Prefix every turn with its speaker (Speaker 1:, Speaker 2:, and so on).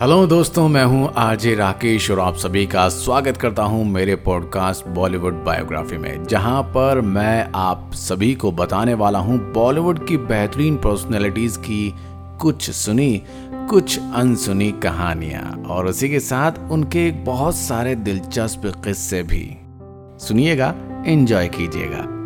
Speaker 1: Hello दोस्तों, मैं हूँ आरजे राकेश और आप सभी का स्वागत करता हूँ मेरे पॉडकास्ट बॉलीवुड बायोग्राफी में, जहाँ पर मैं आप सभी को बताने वाला हूँ बॉलीवुड की बेहतरीन पर्सनैलिटीज की कुछ सुनी, कुछ अनसुनी कहानियाँ, और उसी के साथ उनके बहुत सारे दिलचस्प किस्से भी। सुनिएगा एंजॉय कीजिएगा।